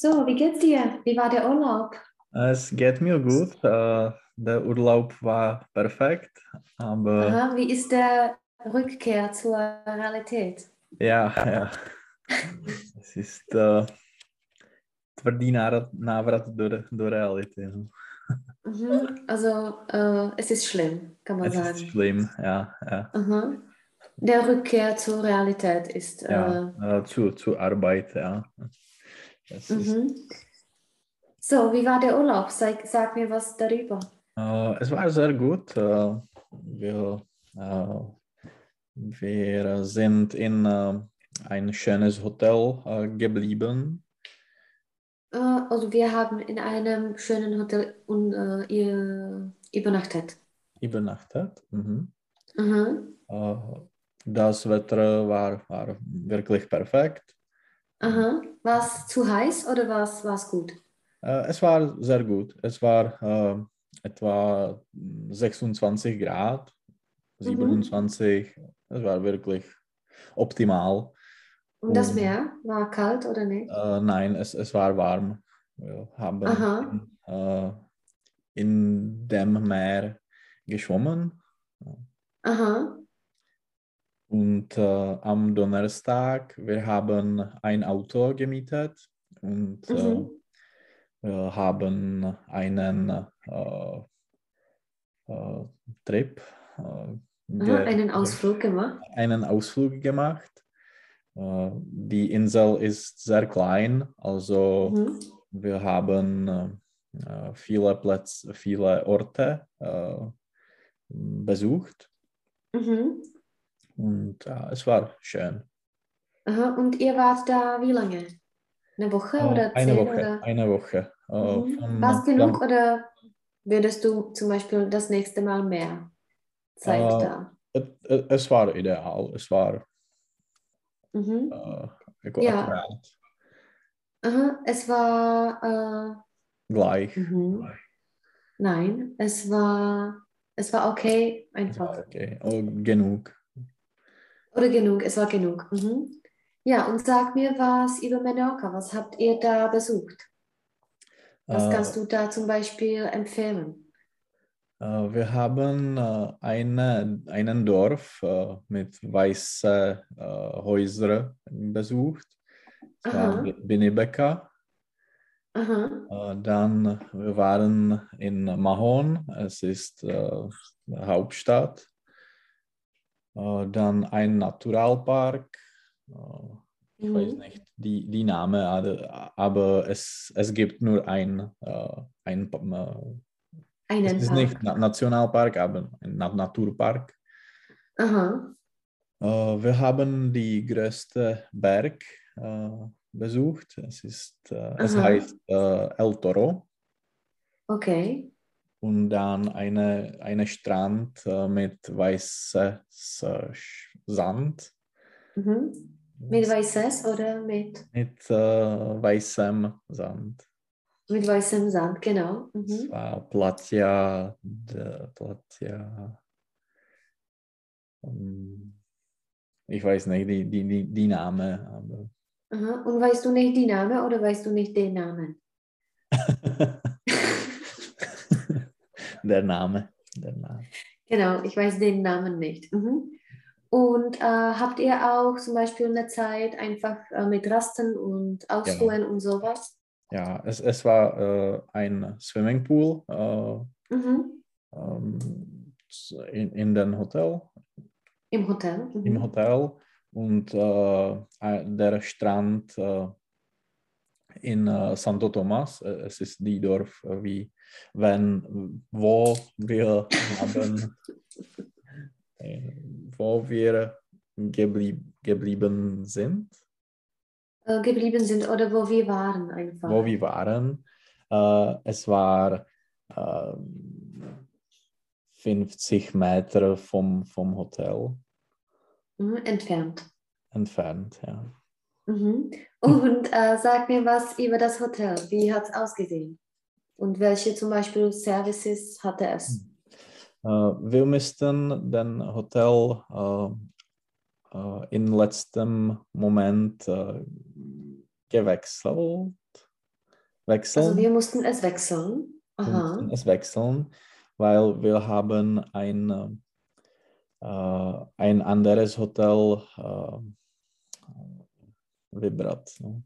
So, wie geht's dir? Wie war der Urlaub? Es geht mir gut. Äh, der Urlaub war perfekt, aber Aha, wie ist der Rückkehr zur Realität? ja, ja. Es ist uh, tvrdý návrat, do, do reality. Mhm, also, äh, es ist schlimm, kann man Es ist sagen. schlimm, ja, ja. Aha. Der Rückkehr zur Realität ist. ja. Äh, Äh, zu, zu Arbeit, ja. Mhm. So, wie war der Urlaub? Sag, sag mir was darüber. äh, es war sehr gut. Äh, wir, äh, wir sind in ein schönes Hotel geblieben. Also, wir haben in einem schönen Hotel un, übernachtet. Übernachtet. Mhm. Mhm. Das Wetter war, war wirklich perfekt. Aha. War es zu heiß oder war es gut? Äh, Es war sehr gut. Es war äh, etwa 26 Grad, 27. Es war wirklich optimal. Und das Meer war kalt oder nicht? Äh, nein, es, es war warm. Wir haben in, äh, in dem Meer geschwommen. Aha. Und äh, am Donnerstag, wir haben ein Auto gemietet und äh, Mhm. wir haben einen äh, äh, Trip, äh, Aha, einen Ausflug gemacht. einen Ausflug gemacht. Äh, die Insel ist sehr klein, also Mhm. wir haben äh, viele Plätze, viele Orte äh, besucht Mhm. Und äh, es war schön. Aha. Und ihr wart da wie lange? Eine Woche Äh, oder eine zehn? Woche, Oder? eine Woche. Äh, Mhm. War es genug von- oder würdest du zum Beispiel das nächste Mal mehr Zeit Äh, da? es, war ideal, es war Mhm. äh, Ja. akkurat, Aha. Es war, gleich. äh, mhm. nein, es war, es war okay, einfach. war okay, oh, genug. Oder genug, es war genug. Mhm. Ja, und sag mir was über Menorca. Was habt ihr da besucht? Was Äh, kannst du da zum Beispiel empfehlen? Äh, Wir haben äh, eine, einen Dorf äh, mit weißen äh, Häusern besucht. Aha. Äh, Dann wir waren in Mahon, es ist Hauptstadt. Äh, Dann ein Naturalpark. Äh, Ich weiß Mhm. nicht die, die Name, aber- es, es gibt nur ein, äh, ein Einen es ist Park. nicht Na Nationalpark, aber ein Na Naturpark. Aha. Wir haben die größte Berg besucht. Es, ist, äh, es Aha. heißt El Toro. Okay. Und dann eine, eine Strand äh, mit weißem Sch- Sand. Mhm. Mit weißes oder mit, Mit äh, weißem Sand. mit weißem Sand, genau. Mhm. war Platja, Platja. ähm, Ich weiß nicht die, die, die, die Name, aber. Aha. Und weißt du nicht die Name oder weißt du nicht den Namen? der Name. Der Name. Genau, ich weiß den Namen nicht. Mhm. Und äh, habt ihr auch zum Beispiel eine Zeit einfach äh, mit Rasten und Ausruhen und sowas? Ja, es, es war äh, ein Swimmingpool äh, Mhm. ähm, in, in dem Hotel, Im Hotel? Mhm. im Hotel und äh, ein- der Strand äh, in äh, Santo Tomas. Äh, es ist die Dorf, äh, wie wenn wo wir haben, äh, wo wir geblieb, geblieben sind. Äh, geblieben sind oder wo wir waren einfach. wo wir waren. Äh, es war äh, 50 Meter vom, vom Hotel Mhm. Entfernt. entfernt. Ja. Mhm. Und äh, sag mir was über das Hotel. Wie hat es ausgesehen? Und welche zum Beispiel Services hatte es? Äh, wir müssten den Hotel äh, äh, in letztem Moment äh, gewechselt. wechseln. Also wir mussten es wechseln. Wir Aha. mussten es wechseln, weil wir haben ein, äh, ein anderes Hotel äh, vybrat. No.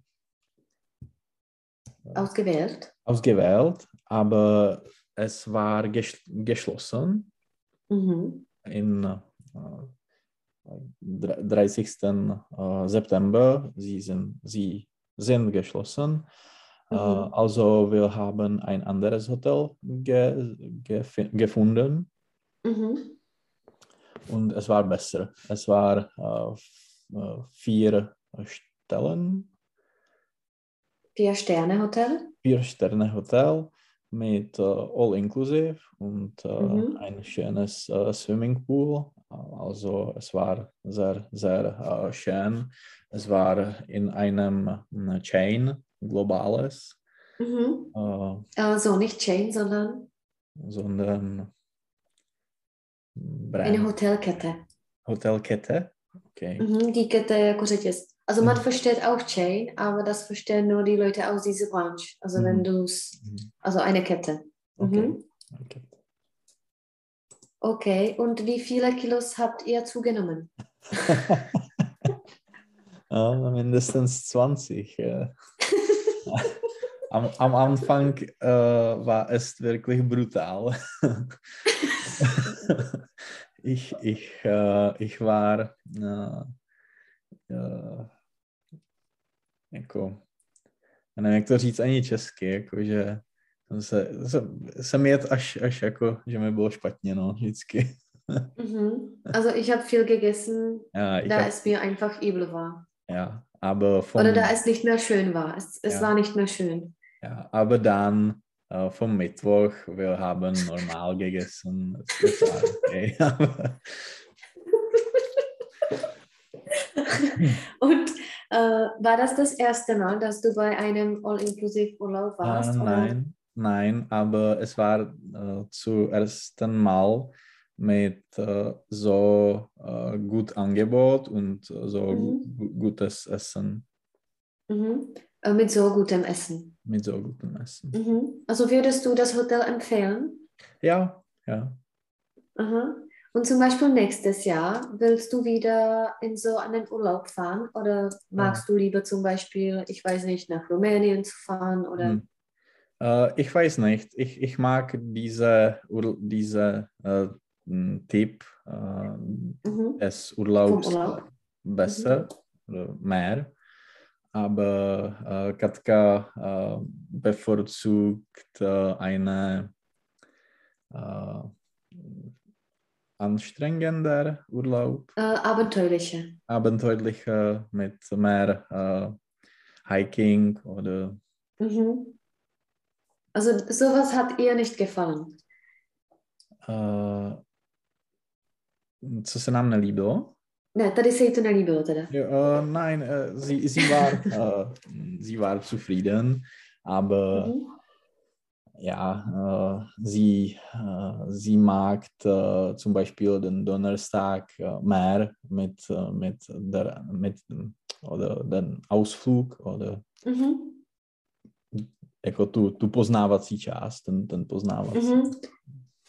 Ausgewählt. Ausgewählt, aber es war ges geschlossen Mhm. in äh, 30. äh, September. Sie sind, sie sind geschlossen. Äh, Mhm. also wir haben ein anderes Hotel ge gef gefunden Mhm. und es war besser. Es war äh, äh, vier Stellen, Vier-Sterne-Hotel. vier Sterne Hotel mit äh, All Inclusive und äh, Mhm. ein schönes äh, Swimmingpool. Also es war sehr, sehr äh, schön. Es war in einem äh, Chain, globales, Mhm. äh, Also nicht Chain, sondern sondern eine Brand, Hotelkette. Hotelkette. Okay. Mhm. Die Kette jako řetěz. Also man Mhm. versteht auch Chain, aber das verstehen nur die Leute aus dieser Branche. Also wenn Mhm. du es, Mhm. also eine Kette. Okay. Mhm. okay. Okay, und wie viele Kilos habt ihr zugenommen? Ja, mindestens 20. ja. Am, am Anfang äh, war es wirklich brutal. ich, ich, äh, ich war äh, jako, já nevím, jak to říct ani česky, jakože jsem se, jsem, jsem jet až, až jako, že mi bylo špatně, no, vždycky. Mhm. Also ich habe viel gegessen, Ja, da hab, es mir einfach übel war. ja, aber vom, Oder da es nicht mehr schön war. Es, es Ja. war nicht mehr schön. Ja, aber dann äh, vom Mittwoch, wir haben normal gegessen. Es war okay. aber, Und äh, war das das erste Mal, dass du bei einem All-Inclusive-Urlaub äh, warst? oder? nein, nein, aber es war äh, zum ersten Mal mit äh, so äh, gut Angebot und äh, so Mhm. gu gutes Essen, Mhm. Äh, mit so gutem Essen. mit so gutem Essen. Mhm. Also würdest du das Hotel empfehlen? Ja, ja. Aha. Und zum Beispiel nächstes Jahr, willst du wieder in so einen Urlaub fahren oder magst du lieber zum Beispiel, ich weiß nicht, nach Rumänien zu fahren oder? Hm. Äh, ich weiß nicht. Ich, ich mag diese, diese äh, Tipp äh, Mhm. des Urlaubs Urlaub. besser oder mehr. Aber äh, Katka äh, bevorzugt äh, eine äh, anstrengender Urlaub, Äh, abenteuerliche. abenteuerlicher mit mehr äh, Hiking oder Mhm. Also sowas hat ihr nicht gefallen. Uh, co se nám nelíbilo? Ne, tady se jí to nelíbilo teda. Jo, uh, nein, uh, sie, sie, war, uh, sie war zufrieden, aber Mhm. Ja, uh, sie, uh, sie mag uh, zum Beispiel den Donnerstag uh, mehr mit, uh, mit, der, mit oder den Ausflug oder Mhm. jako tu, tu poznávací část, ten, ten poznávací. Mhm.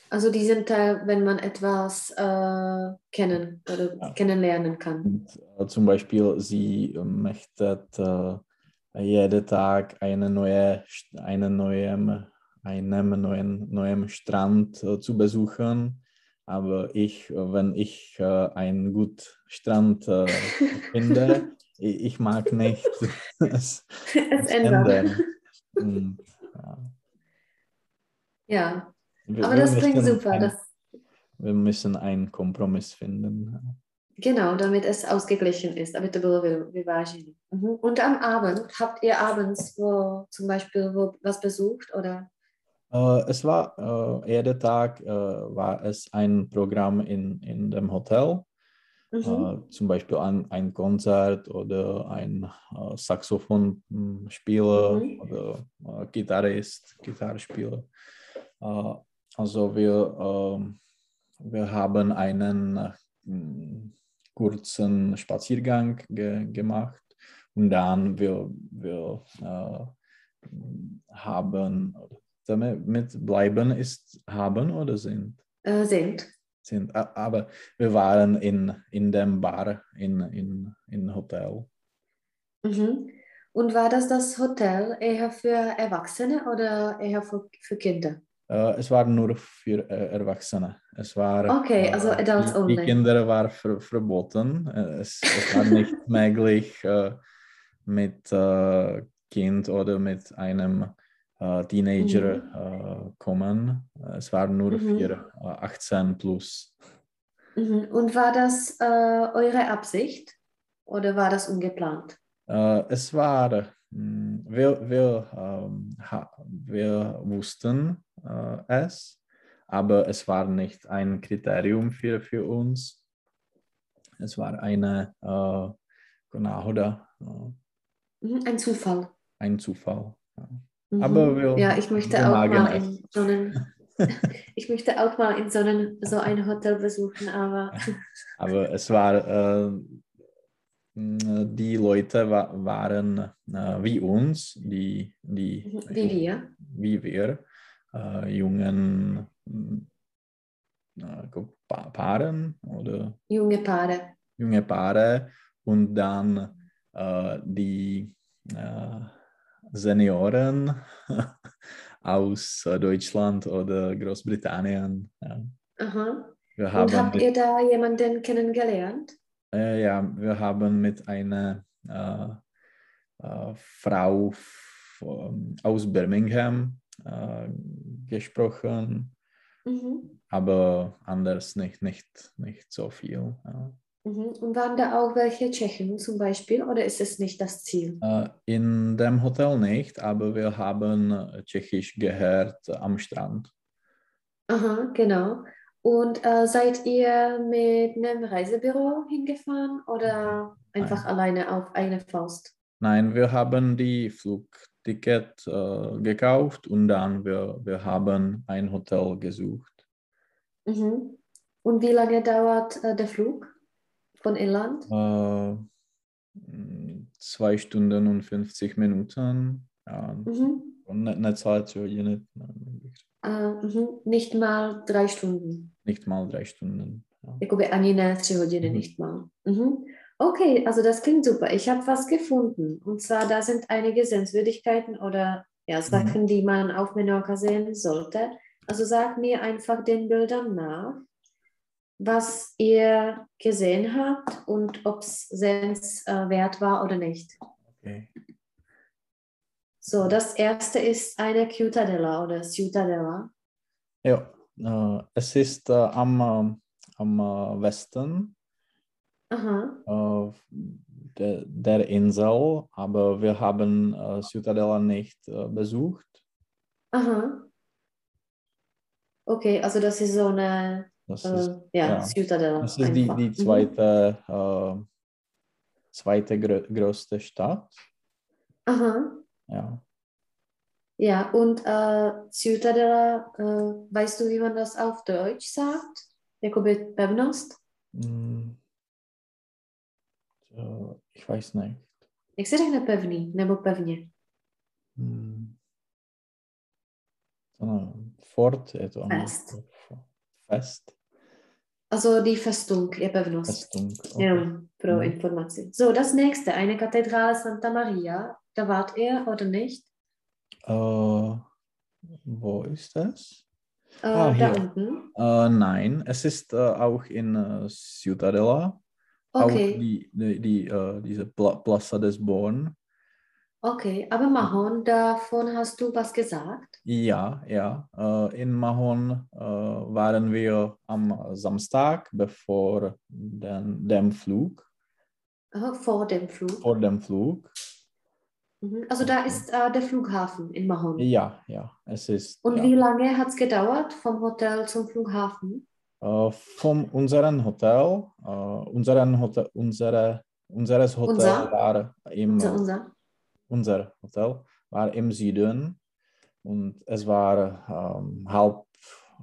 Also diesen Teil, wenn man etwas äh, kennen oder Ja. kennenlernen kann. Und, äh, zum Beispiel, sie möchte äh, jeden Tag eine neue, einen neuen, einem neuen, neuen Strand äh, zu besuchen. Aber ich, äh, wenn ich äh, einen guten Strand äh, finde, ich, mag nicht es, es ändern. Und, ja, Ja, wir, aber wir das klingt super. Ein, Das, wir müssen einen Kompromiss finden. genau, damit es ausgeglichen ist, damit vyvážený. Mhm. Und am Abend, habt ihr abends wo zum Beispiel wo was besucht oder? Äh, es war äh, jeden Tag äh, war es ein Programm in, in dem Hotel, Mhm. äh, zum Beispiel ein, ein Konzert oder ein äh, Saxophonspieler Mhm. oder äh, Gitarrist, Gitarrespieler. Äh, also wir, ähm, wir haben einen äh, kurzen Spaziergang ge gemacht und dann wir, wir äh, haben. Mit bleiben ist haben oder sind? Äh, sind. sind. Aber wir waren in, in dem Bar, in, in, in Hotel. Mhm. Und war das das Hotel eher für Erwachsene oder eher für, für Kinder? Uh, es war nur für uh, Erwachsene. Es war, okay, also Adults die, only. Die Kinder waren ver verboten. Es, es, war nicht möglich, mit Kind oder mit einem Teenager mhm. kommen. Es war nur mhm. für 18 plus. Mhm. Und war das eure Absicht oder war das ungeplant? es war wir, wir, ähm, wir wussten äh, es, aber es war nicht ein Kriterium für, für uns. Es war eine äh, Nahoda. Äh, ein Zufall. Ein Zufall. Ja. Mhm. Aber wir, ja, ich möchte auch mal in so einen, ich möchte auch mal in so, einen, so ein Hotel besuchen, aber. aber es war äh, die Leute wa waren äh, wie uns, die, die mhm, wie wir, wie wir äh, jungen äh, Paaren oder junge Paare, junge Paare und dann äh, die äh, Senioren aus Deutschland oder Großbritannien. Ja. Aha. und habt ihr da jemanden kennengelernt? Äh, ja, wir haben mit einer äh, äh, Frau aus Birmingham äh, gesprochen, mhm. aber anders nicht, nicht, nicht so viel. Ja. Mhm. Und waren da auch welche Tschechen zum Beispiel oder ist es nicht das Ziel? Äh, in dem Hotel nicht, aber wir haben Tschechisch gehört am Strand. Aha, genau. Und äh, seid ihr mit einem Reisebüro hingefahren oder einfach Nein. alleine auf eine Faust? Nein, wir haben die Flugticket äh, gekauft und dann wir, wir haben ein Hotel gesucht. Mhm. Und wie lange dauert äh, der Flug von Irland? Äh, zwei Stunden und 50 Minuten. Ja. Mhm. Und eine Zeit für nicht. Uh, nicht mal drei Stunden. Nicht mal drei Stunden. Ja. Jakoby ani ne tři hodiny, mhm. nicht mal. Mhm. Okay, also das klingt super. Ich habe was gefunden. Und zwar, da sind einige Sehenswürdigkeiten oder ja, Sachen, mhm. die man auf Menorca sehen sollte. Also sag mir einfach den Bildern nach, was ihr gesehen habt und ob es sehenswert war oder nicht. Okay. So, das erste ist eine Ciutadella oder Ciutadella. Ja, äh, es ist äh, am, äh, am äh, Westen äh, der, der, Insel, aber wir haben äh, Ciutadella nicht besucht. Aha. Okay, also das ist so eine das ist, ja, ja, Ciutadella. Das ist die, die zweite, mhm. zweite grö größte Stadt. Aha. Ja. Ja, und äh, Ciutadella, äh, weißt du, wie man das auf Deutsch sagt? Jakoby pevnost? Mm, to, ich weiß nicht. Jak se řekne pevný nebo pevně? Mm. Nevím. Fort je to. Fest. Fest. Also die Festung, je pevnost. Festung. Okay. Jenom pro Mhm. Information. So, das nächste, eine Kathedrale Santa Maria. Da wart ihr oder nicht? Äh, wo ist das? Äh, Ah, da hier. unten. Äh, nein, es ist auch in Ciutadella. Auch Okay, die, die, die äh, diese Pla Plaza des Born. okay. Aber Mahon, davon hast du was gesagt? Ja, ja. Äh, in Mahon äh, waren wir am Samstag, bevor den, dem Flug, Aha, vor dem Flug. vor dem Flug. Mhm. Also da ist äh, der Flughafen in Mahon. Ja, ja, es ist. Und ja. wie lange hat es gedauert vom Hotel zum Flughafen? Äh, von unserem Hotel, äh, unseren Hotel, unsere, unseres Hotel Unser? war im Unser, unser. unser Hotel war im Süden und es war ähm, halb,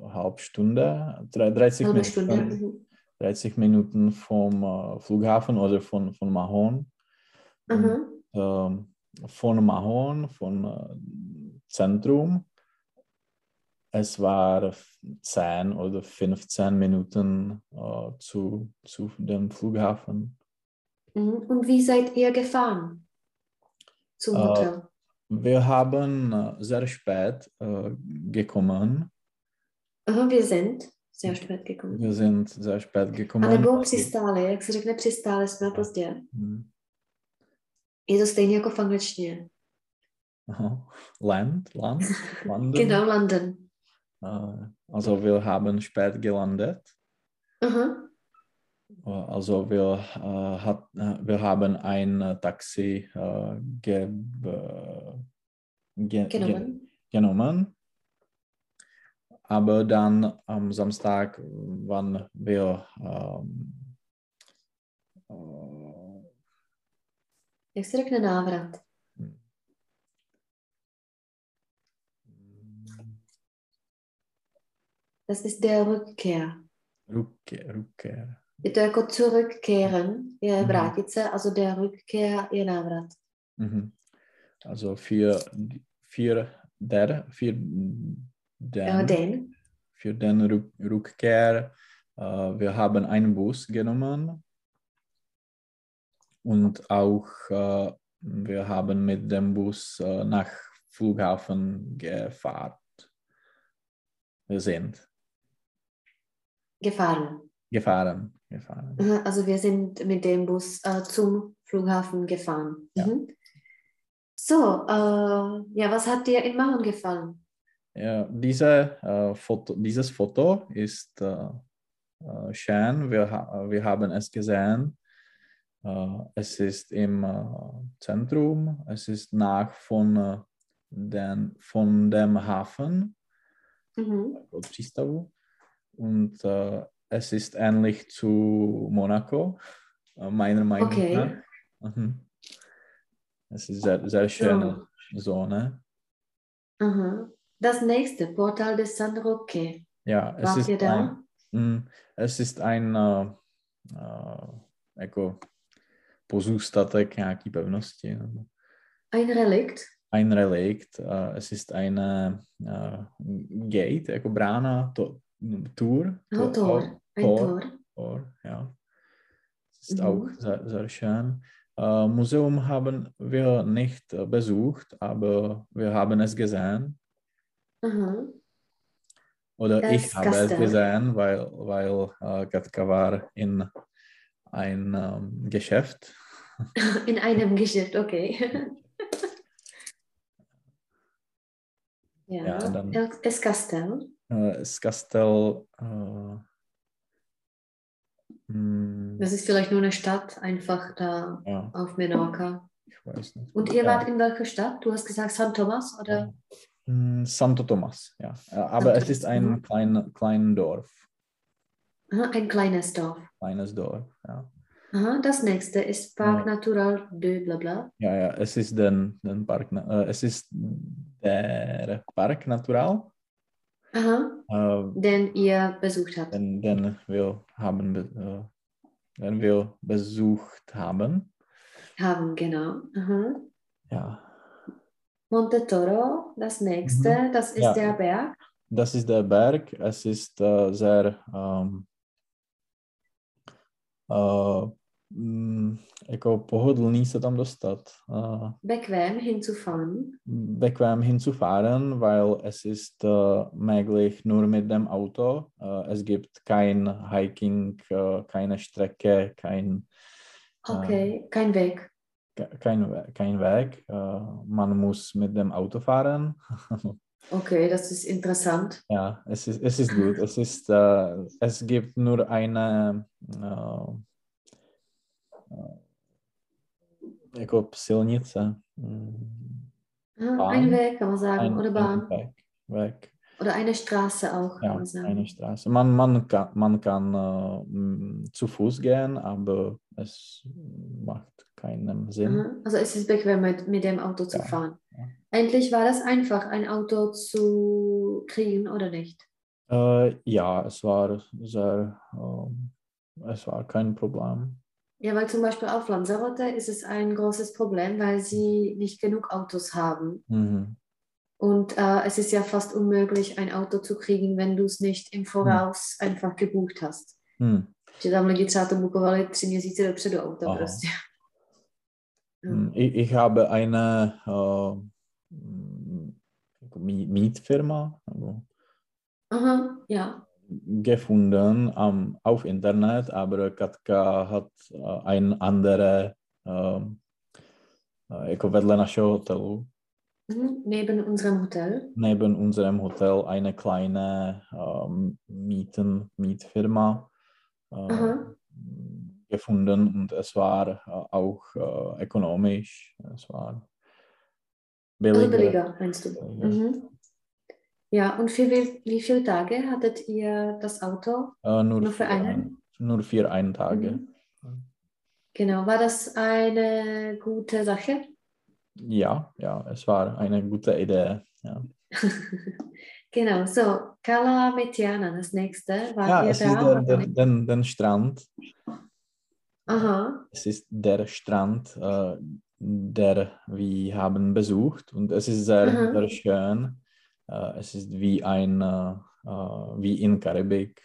halb Stunde, drei- 30 Halbe Minuten, Stunde. Mhm. 30 Minuten vom äh, Flughafen oder von, von Mahon. Und, Mhm. ähm, von Mahon, von äh, Zentrum. Es war 10 oder 15 Minuten äh, zu, zu dem Flughafen. Mhm. Und wie seid ihr gefahren zum Äh, Hotel? Wir haben äh, sehr spät äh, gekommen. Aha, wir sind sehr spät gekommen. Wir sind sehr spät gekommen. A nebo při stále, jak se řekne při stále, jsme pozdě. Hm. Je to stejně jako v angličtině. Aha. Land, Land, London. Genau, London. Äh, Also wir haben spät gelandet. Aha, Also wir, äh, hat, äh, wir haben ein äh, Taxi äh, ge, äh, ge, ge, genommen. genommen. Aber dann am Samstag, wann wir ähm, äh, Jak se řekne návrat? Das ist der Rückkehr. Rückkehr, Rückkehr. To jako zurückkehren, Mhm. vrátit se, also der Rückkehr je návrat. Mhm. Also für, für der, für Ja, den, den. für den Rück, Rückkehr, äh, wir haben einen Bus genommen und auch äh, wir haben mit dem Bus äh, nach Flughafen gefahren. Wir sind Gefahren. Gefahren, gefahren. Also wir sind mit dem Bus äh, zum Flughafen gefahren. Ja. Mhm. So, äh, ja, was hat dir in Mahon gefallen? Ja, diese, äh, Foto, dieses Foto ist äh, äh, schön. Wir, wir haben es gesehen. Äh, es ist im Zentrum. Es ist nach von, den, von dem Hafen, Mhm. Und äh, es ist ähnlich zu Monaco, äh, meiner Meinung Okay. nach. Mhm. Es ist sehr, sehr schöne Zone. Aha. Das nächste, Portal de San Roque. Ja, es Wart ist da? ein, Mm, Es ist ein uh, uh, jako pozůstatek nějaký pevnosti, Ein Relikt. ein Relikt. Uh, es ist eine uh, Gate, jako brána, to, Tour. Oh, Tor. Ein Tor. Tor. Tor, ja. Es ist Mhm. auch sehr, sehr schön. Uh, Museum haben wir nicht uh, besucht, aber wir haben es gesehen. Aha. Oder Das ich habe es Kastel. gesehen, weil, weil äh, Katka war in ein ähm, Geschäft. In einem Geschäft, okay. ja, Ja, dann- El Escastel. Äh, das Kastel. Äh, mh, Das ist vielleicht nur eine Stadt, einfach da ja, auf Menorca. ich weiß nicht. Und ihr ja. wart in welcher Stadt? Du hast gesagt San Thomas, oder? Mh, Santo Tomas, ja. Äh, aber es Thomas, ist ein mhm. klein, klein Dorf, Aha, ein kleines Dorf. kleines Dorf. Ja, Aha, das nächste ist Park Ja. Natural de Blabla. ja, ja es ist den, den Park, äh, es ist der Park Natural, Aha, äh, den ihr besucht habt. den, den wir haben, be- äh, den wir besucht haben. Haben, genau. Aha. Ja, Monte Toro, das nächste, das ist Mhm. Ja. der Berg. das ist der Berg. Es ist äh, sehr ähm, äh, mm, jako pohodlný se tam dostat. Bequem hinzufahren. bequem hinzufahren, weil es ist äh, möglich nur mit dem Auto. Äh, es gibt kein Hiking, äh, keine Strecke, kein, Okay, kein Weg. ke- kein, kein Weg. Äh, man muss mit dem Auto fahren. Okay, das ist interessant. Ja, es ist, es ist gut. Es, ist, äh, es gibt nur eine äh, jako silnice. mm, Ah, ein Weg, kann man sagen, Ein, oder Bahn. Weg, Weg. Oder eine Straße auch, kann Ja, man sagen. eine Straße. Man, man kann, man kann äh, m, zu Fuß gehen, aber es macht keinen Sinn. Also es ist bequem, mit, mit dem Auto zu Ja, fahren. ja. Endlich war das einfach, ein Auto zu kriegen, oder nicht? Äh, ja, es war sehr, ähm, es war kein Problem. Ja, weil zum Beispiel auf Lanzarote ist es ein großes Problem, weil sie nicht genug Autos haben. Mhm. Und äh, es ist ja fast unmöglich, ein Auto zu kriegen, wenn du es nicht im Voraus einfach gebucht hast. Hm. Že tam lidi třeba to bukovali tři měsíce dopředu auto Aha. prostě. Hm, Ich, ich habe eine äh, Mi- Mietfirma also, Aha, ja. Gefunden am, auf Internet, aber Katka hat äh, ein andere ähm, äh, jako vedle našeho hotelu, Mhm. Neben unserem Hotel. neben unserem Hotel eine kleine ähm, Mieten, Mietfirma äh, gefunden und es war äh, auch äh, ökonomisch, es war Also billiger. billiger, meinst du? Billiger. Mhm. Ja, und für wie, wie viele Tage hattet ihr das Auto? Äh, nur, Nur für einen? nur für einen Tage. Mhm. Genau, war das eine gute Sache? Ja, ja, es war eine gute Idee. Ja, Genau, so, Cala Metiana, das nächste. War ja es da? ist der, der, den, den Strand. Aha, Es ist der Strand, äh, der wir haben besucht und es ist sehr, Aha. sehr schön. Äh, es ist wie ein, äh, äh, wie in Karibik.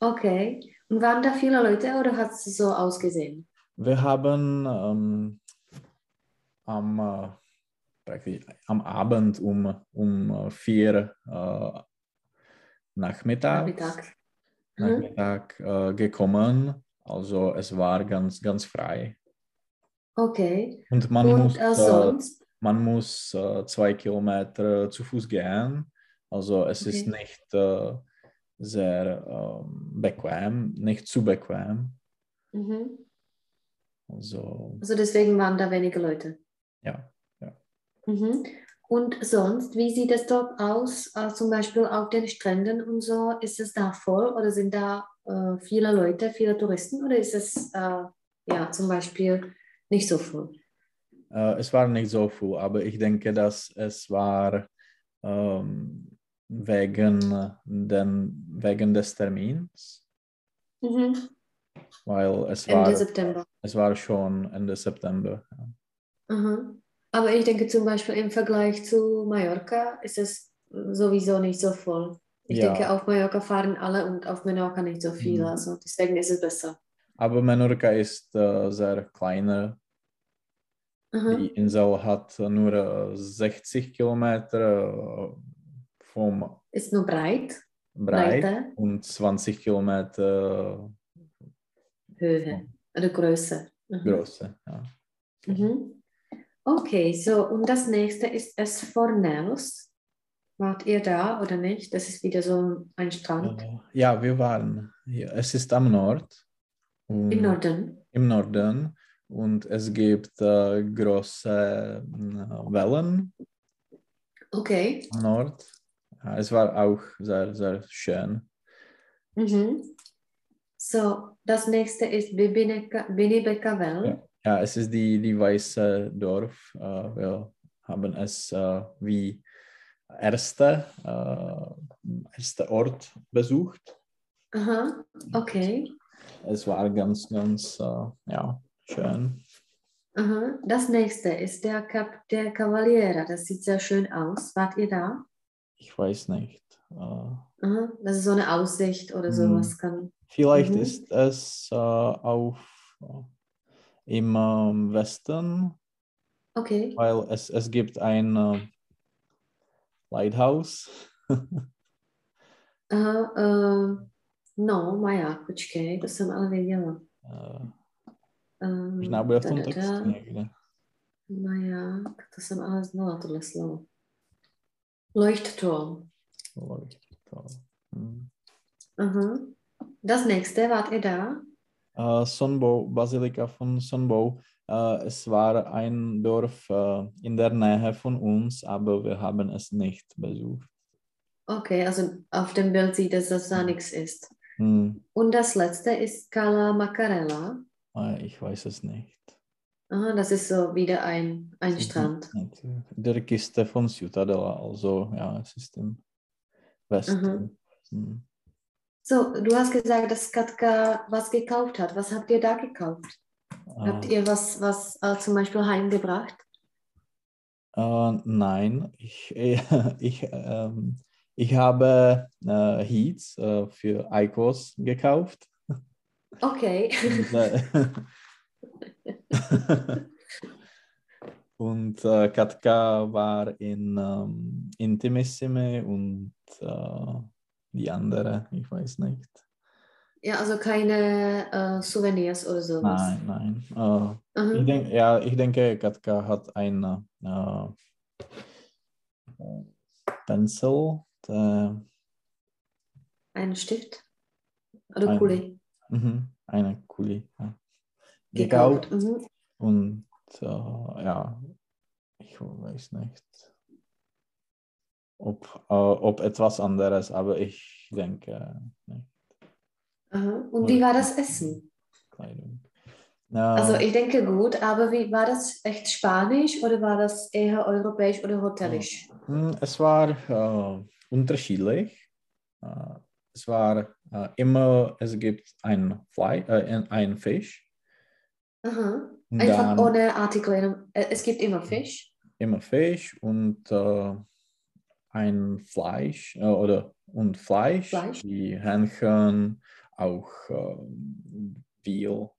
okay. Und waren da viele Leute oder hat es so ausgesehen? Wir haben ähm, am, äh, praktisch am Abend um, um vier äh, nachmittags, Nachmittag. Mhm. Nachmittag äh, gekommen. Also es war ganz, ganz frei. Okay. Und man Und muss, sonst? Man muss äh, zwei Kilometer zu Fuß gehen. Also es ist Okay. nicht äh, sehr ähm, bequem, nicht zu bequem. Mhm. Also Also deswegen waren da wenige Leute. ja. Mhm. Und sonst, wie sieht es dort aus? Äh, zum Beispiel auf den Stränden und so, ist es da voll oder sind da äh, viele Leute, viele Touristen oder ist es äh, ja zum Beispiel nicht so voll? Äh, es war nicht so viel, aber ich denke, dass es war ähm, wegen, den, wegen des Termins, Mhm. weil es Ende war, September. es war schon Ende September. ja. Aha. Aber ich denke zum Beispiel im Vergleich zu Mallorca ist es sowieso nicht so voll. Ich Ja. denke, auf Mallorca fahren alle und auf Menorca nicht so viele. Mhm. Also deswegen ist es besser. Aber Menorca ist äh, sehr kleiner. Aha. Die Insel hat nur äh, 60 Kilometer äh, vom Ist nur breit, Breit Breite, und 20 Kilometer Höhe oder Größe. Mhm. Größe. Ja. Mhm. Okay, so und das nächste ist Esfornels. Wart ihr da oder nicht? Das ist wieder so ein Strand Äh, Ja, wir waren hier. Es ist am Nord. Im Norden. Im Norden. Und es gibt äh, große äh, Wellen Okay. am Nord. Ja, es war auch sehr, sehr schön. Mhm. So, das nächste ist Bibineka- Binibekavel. Ja. Ja, es ist die, die weiße Dorf. Äh, wir haben es äh, wie erste, erster Ort besucht. Aha, okay. Es war ganz, ganz ja, schön. Aha. Das nächste ist der, Cap der Cavaliera. Das sieht sehr schön aus. Wart ihr da? Ich weiß nicht. Äh, Aha. Das ist so eine Aussicht oder Mhm. sowas. Kann. vielleicht Mhm. ist es äh, auf, äh, im ähm, Westen, Okay. weil es, es gibt ein äh, Lighthouse. Aha, uh, no, Maja, počkej, to jsem ale věděla. Äh, Um, možná bude v tom textu někde. Maják, to jsem ale znala, tohle slovo. Leuchtturm. Leuchtturm. Hm. Aha. Das nächste, wart ihr da? Äh, Sonbo, Basilika von Sonbo. Äh, es war ein Dorf äh, in der Nähe von uns, aber wir haben es nicht besucht. Okay, also auf dem Bild sieht es, dass da nichts ist. Hm. Und das letzte ist Cala Macarella. Äh, ich weiß es nicht. Aha, das ist so wieder ein, ein ist Strand. Der Kiste von Ciutadella, also ja, es ist im Westen. Hm. So, du hast gesagt, dass Katka was gekauft hat. Was habt ihr da gekauft? Habt Äh, ihr was, was äh, zum Beispiel heimgebracht? äh, nein, ich, ich, ähm, ich habe äh, Heats äh, für Eikos gekauft. Okay. Und, äh, Katka war in ähm, Intimissime und äh, die andere, ich weiß nicht. Ja, also keine äh, Souvenirs oder sowas. Nein, nein. Äh, Aha. ich, denk, ja, ich denke, Katka hat ein äh, Pencil. Einen Stift? Oder Ein- Kuli? Mhm, eine Kuli. Ja. Gekauft. Gekauft. Mhm. Und äh, ja, ich weiß nicht, ob, äh, ob etwas anderes, aber ich denke nicht. Aha. Und wie war das Essen? Kleidung. Also Äh, ich denke gut, aber wie war das echt Spanisch oder war das eher europäisch oder hotelisch? hm, es war äh, unterschiedlich. Äh, es war äh, immer, es gibt ein, Fly, äh, ein- Fisch. Aha. Einfach dann ohne Artikel. äh, Es gibt immer Fisch. immer Fisch und äh, ein Fleisch äh, oder und Fleisch, Fleisch. wie Hähnchen, auch äh, Veal,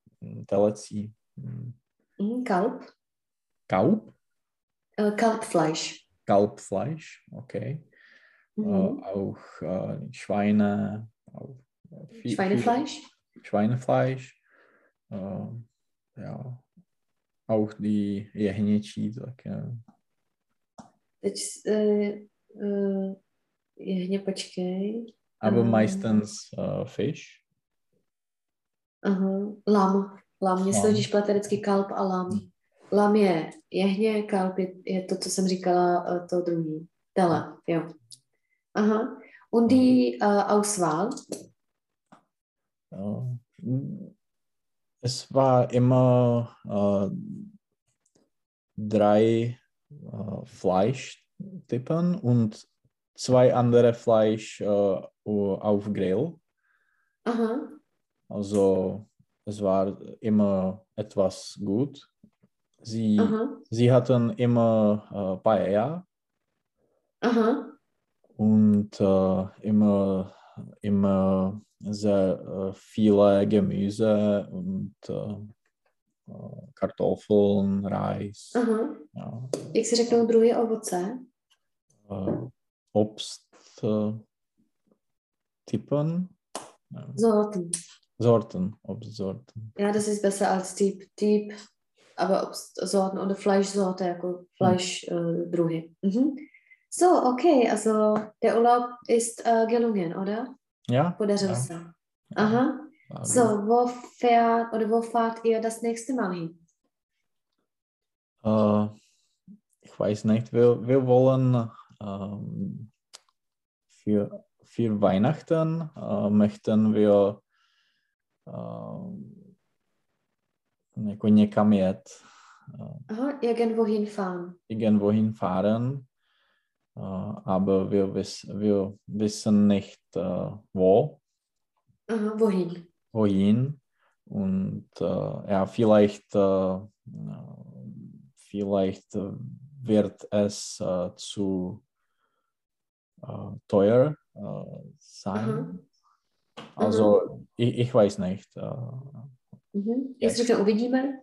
Teleci, Mhm. Kalb. Kalb, Äh, Kalbfleisch. Kalbfleisch, okay. Mhm. Äh, auch äh, Schweine, auch, Schweinefleisch. Schweinefleisch, äh, ja, auch die jehněčí, äh, Teď, uh, uh, jehně, počkej. aber Ähm. meistens äh, Fisch. Aha. Lam. Lam. Mně se totiž plete vždycky kalb a lam. Lam je jehně, kalb je, je to, co jsem říkala, uh, to druhý. Tele, jo. Aha. Und die uh, Auswahl? Es war immer äh, drei äh, Fleischtypen und zwei andere Fleisch äh, auf Grill. Aha. Also es war immer etwas gut. Sie, Aha. sie hatten immer äh, Paella Aha. und äh, immer, immer sehr viele Gemüse und äh, Kartoffeln, Reis. Aha. Ja, Jak si řeknou druhý ovoce? Obst Typen, Sorten. Sorten, Obstsorten. Ja, das ist besser als Typ. Typ, aber Obstsorten oder Fleischsorte, jako Fleischdruhy. Mhm. So, okay, also der Urlaub ist äh, gelungen, oder? Ja, se. ja, Aha. war So, wo fährt oder wo fahrt ihr das nächste Mal hin? Äh, ich weiß nicht, wir, wir wollen ähm, für, für Weihnachten äh, möchten wir äh, jako někam jet, Aha, irgendwo hinfahren. irgendwo hinfahren, aber wir, wiss, wir wissen nicht äh, wo, Aha, wohin? wohin. Und äh, ja, vielleicht, äh, vielleicht äh, wird es äh, zu äh, teuer äh, sein. Also ich, ich weiß nicht. Äh, Mhm. Jetzt uvidíme.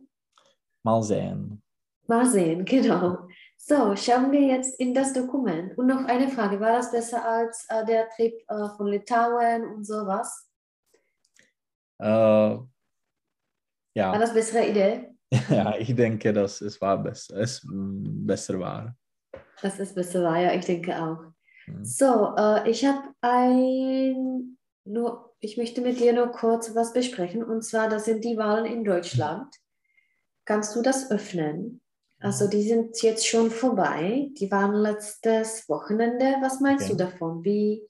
mal sehen. Mal sehen, genau. So, schauen wir jetzt in das Dokument. Und noch eine Frage, war das besser als äh, der Trip äh, von Litauen und sowas? Äh, War ja, das bessere Idee? ja, ich denke, dass es war besser, es mm, besser war. Dass es besser war, ja, ich denke auch. Hm. So, äh, ich habe ein, nur, ich möchte mit dir nur kurz was besprechen. Und zwar, das sind die Wahlen in Deutschland. Kannst du das öffnen? Also die sind jetzt schon vorbei. Die waren letztes Wochenende. Was meinst Okay. du davon? Wie,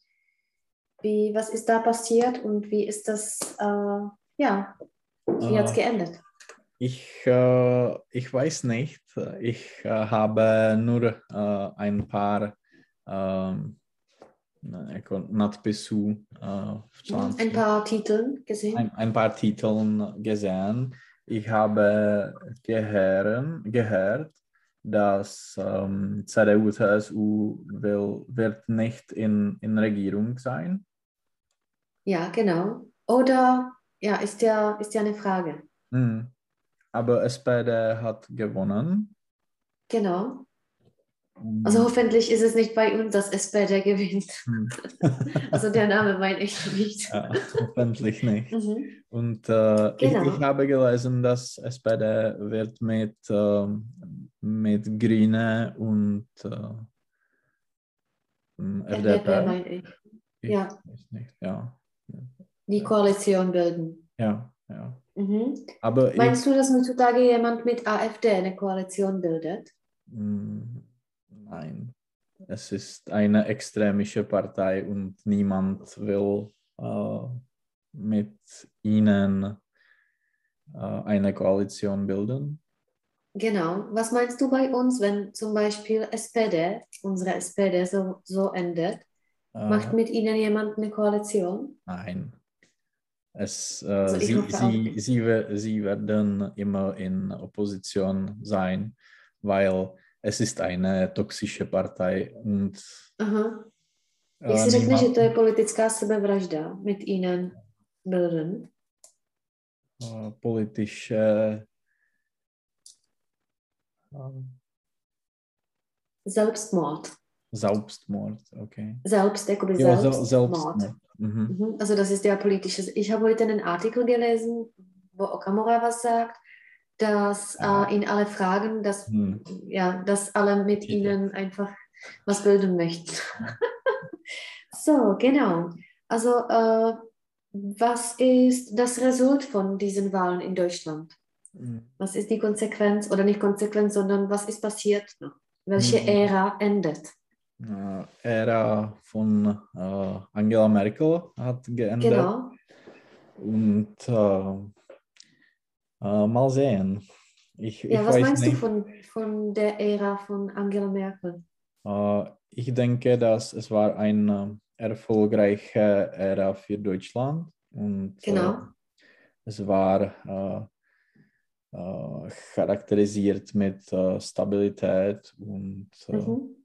wie, was ist da passiert und wie ist das, äh, ja, wie hat es Äh, geendet? Ich, äh, ich weiß nicht. Ich äh, habe nur äh, ein paar ähm, v článku. Ein paar Titeln gesehen. ein, ein paar Titeln gesehen. Ich habe gehören, gehört, dass ähm, CDU, CSU will, wird nicht in, in Regierung sein. Ja, genau. Oder, ja, ist ja, ist ja eine Frage. Hm. Aber SPD hat gewonnen. Genau. Also hoffentlich ist es nicht bei uns, dass SPD gewinnt. Hm. Also der Name meine ich nicht. ja, hoffentlich nicht. Mhm. Und äh, Genau. ich, ich habe gelesen, dass SPD wird mit, ähm, mit Grüne und äh, FDP FDP. meine ich. Ich ja. nicht, ja. Die Koalition bilden. Ja, ja. Mhm. Aber ich, Meinst du, dass heutzutage jemand mit AfD eine Koalition bildet? Mm, Nein, es ist eine extremische Partei und niemand will äh, mit ihnen äh, eine Koalition bilden. Genau. Was meinst du bei uns, wenn zum Beispiel SPD, unsere SPD so, so endet? Äh, Macht mit ihnen jemand eine Koalition? nein. Es, äh, Also sie, sie, sie, sie werden immer in Opposition sein, weil es ist eine toxische Partei und Aha. Jak si řekne, že to je politická sebevražda mit ihnen bilden? politische Selbstmord. Selbstmord, okay. Selbst, jakoby Ja, Sel- Selbstmord. Selbstmord. Mhm. Mhm. Also das ist ja politisches. Ich habe heute einen Artikel gelesen, wo Okamura was sagt, dass Ah. äh, ihn alle fragen, dass, Hm. ja, dass alle mit Okay. ihnen einfach was bilden möchten. so, genau. Also äh, was ist das Result von diesen Wahlen in Deutschland? Mhm. Was ist die Konsequenz oder nicht Konsequenz, sondern was ist passiert? Welche Mhm. Ära endet? Äh, Ära von äh, Angela Merkel hat geendet Genau. und äh, äh, mal sehen. Ich, Ja, ich was meinst du nicht. von, von der Ära von Angela Merkel? Äh, ich denke, dass es war eine erfolgreiche Ära für Deutschland und Genau. äh, es war äh, äh, charakterisiert mit äh, Stabilität und äh, Mhm.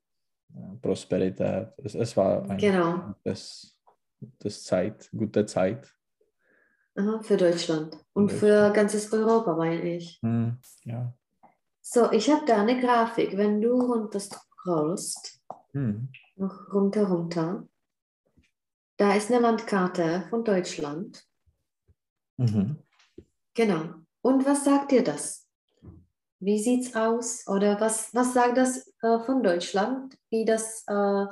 äh, Prosperität. Es, es war ein Genau. gutes, gutes Zeit, gute Zeit. Aha, für Deutschland und für ganzes Europa, meine ich. Hm, ja. So, ich habe da eine Grafik. Wenn du runter scrollst, Hm. noch runter, runter, da ist eine Landkarte von Deutschland. Mhm. Genau. Und was sagt dir das? Wie sieht's aus? Oder was, was sagt das äh, von Deutschland? Wie das, äh,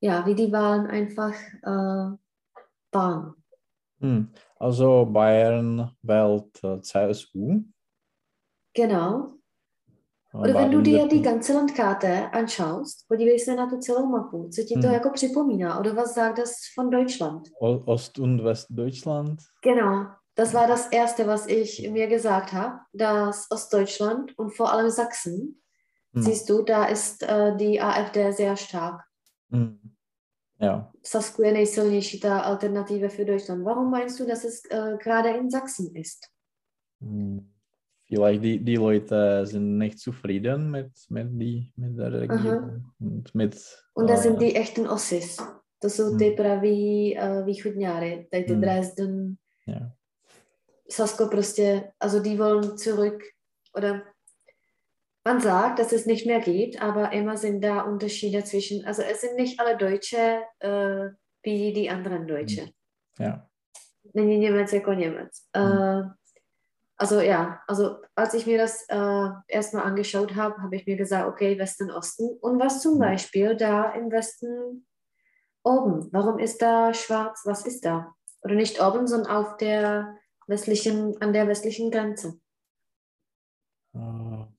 ja, wie die Wahlen einfach äh, waren? Hm. Also Bayern wählt äh, CSU. Genau. Äh, Oder wenn du dir die ganze Landkarte anschaust, podívej se na tu celou mapu, co ti to Hmm. jako připomíná? Oder was sagt das von Deutschland? Ost- und Westdeutschland. Genau, das war das Erste, was ich mir gesagt habe, dass Ostdeutschland und vor allem Sachsen, Hm. siehst du, da ist äh, die AfD sehr stark. Hm. Ja. V Sasku je nejsilnější ta Alternative für Deutschland. Warum meinst du, dass es äh, gerade in Sachsen ist? Hm. Vielleicht die, die Leute sind nicht zufrieden mit, mit, die, mit der Regierung und mit Und das äh, sind die echten Ossis. To jsou ty Hmm. praví uh, východňáry, tady ty Hmm. Dresden, ja. Sasko prostě, also die wollen zurück. Oder man sagt, dass es nicht mehr gibt, aber immer sind da Unterschiede zwischen, also es sind nicht alle Deutsche äh, wie die anderen Deutsche. ja. Není Němec jako Němec. Äh, also ja, also als ich mir das äh, erstmal angeschaut habe, habe ich mir gesagt, okay, Westen, Osten. Und was zum Mhm. Beispiel da im Westen oben? Warum ist da schwarz? Was ist da? Oder nicht oben, sondern auf der westlichen, an der westlichen Grenze. Äh,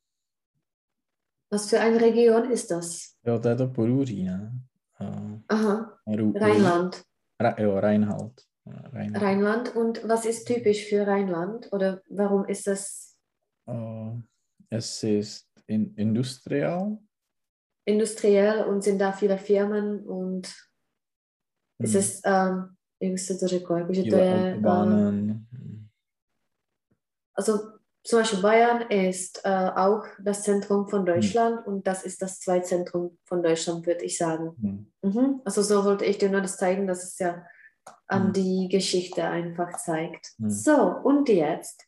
Was für eine Region ist das? to je to Porúří, ne? Äh, Aha, Ru- Rheinland. Ra, jo, Rheinhalt. Äh, Rheinhalt. Rheinland. Und was ist typisch für Rheinland? Oder warum ist das Äh, es ist in, industriell. industriell und sind da viele Firmen und Es Hmm. ist, to řekl, jakože to Viele Autobahnen. also zum Beispiel Bayern ist äh, auch das Zentrum von Deutschland und das ist das Zweizentrum von Deutschland, würde ich sagen. Hm. Mhm. Also so wollte ich dir nur das zeigen, dass es ja an Mhm. die Geschichte einfach zeigt. Mhm. So, und jetzt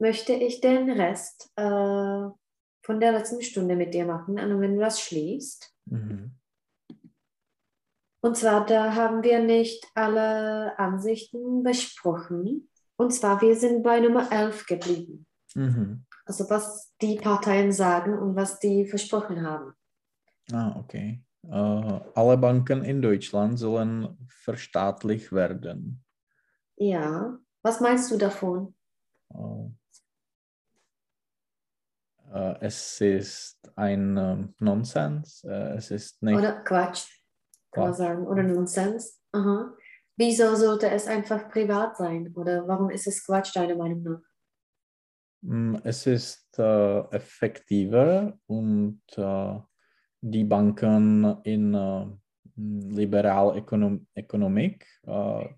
möchte ich den Rest äh, von der letzten Stunde mit dir machen, also wenn du das schließt. Mhm. Und zwar, da haben wir nicht alle Ansichten besprochen. Und zwar, wir sind bei Nummer 11 geblieben. Mhm. Also was die Parteien sagen und was die versprochen haben. Ah, okay. Äh, alle Banken in Deutschland sollen verstaatlicht werden. Ja, was meinst du davon? Äh, es ist ein ähm, Nonsens. Es ist nicht. Oder Quatsch, kann man Quatsch. sagen. Oder Nonsens. Aha. Wieso sollte es einfach privat sein? Oder warum ist es Quatsch, deiner Meinung nach? Mm, Es ist äh, effektiver und äh, die Banken in äh, Liberalökonomik äh,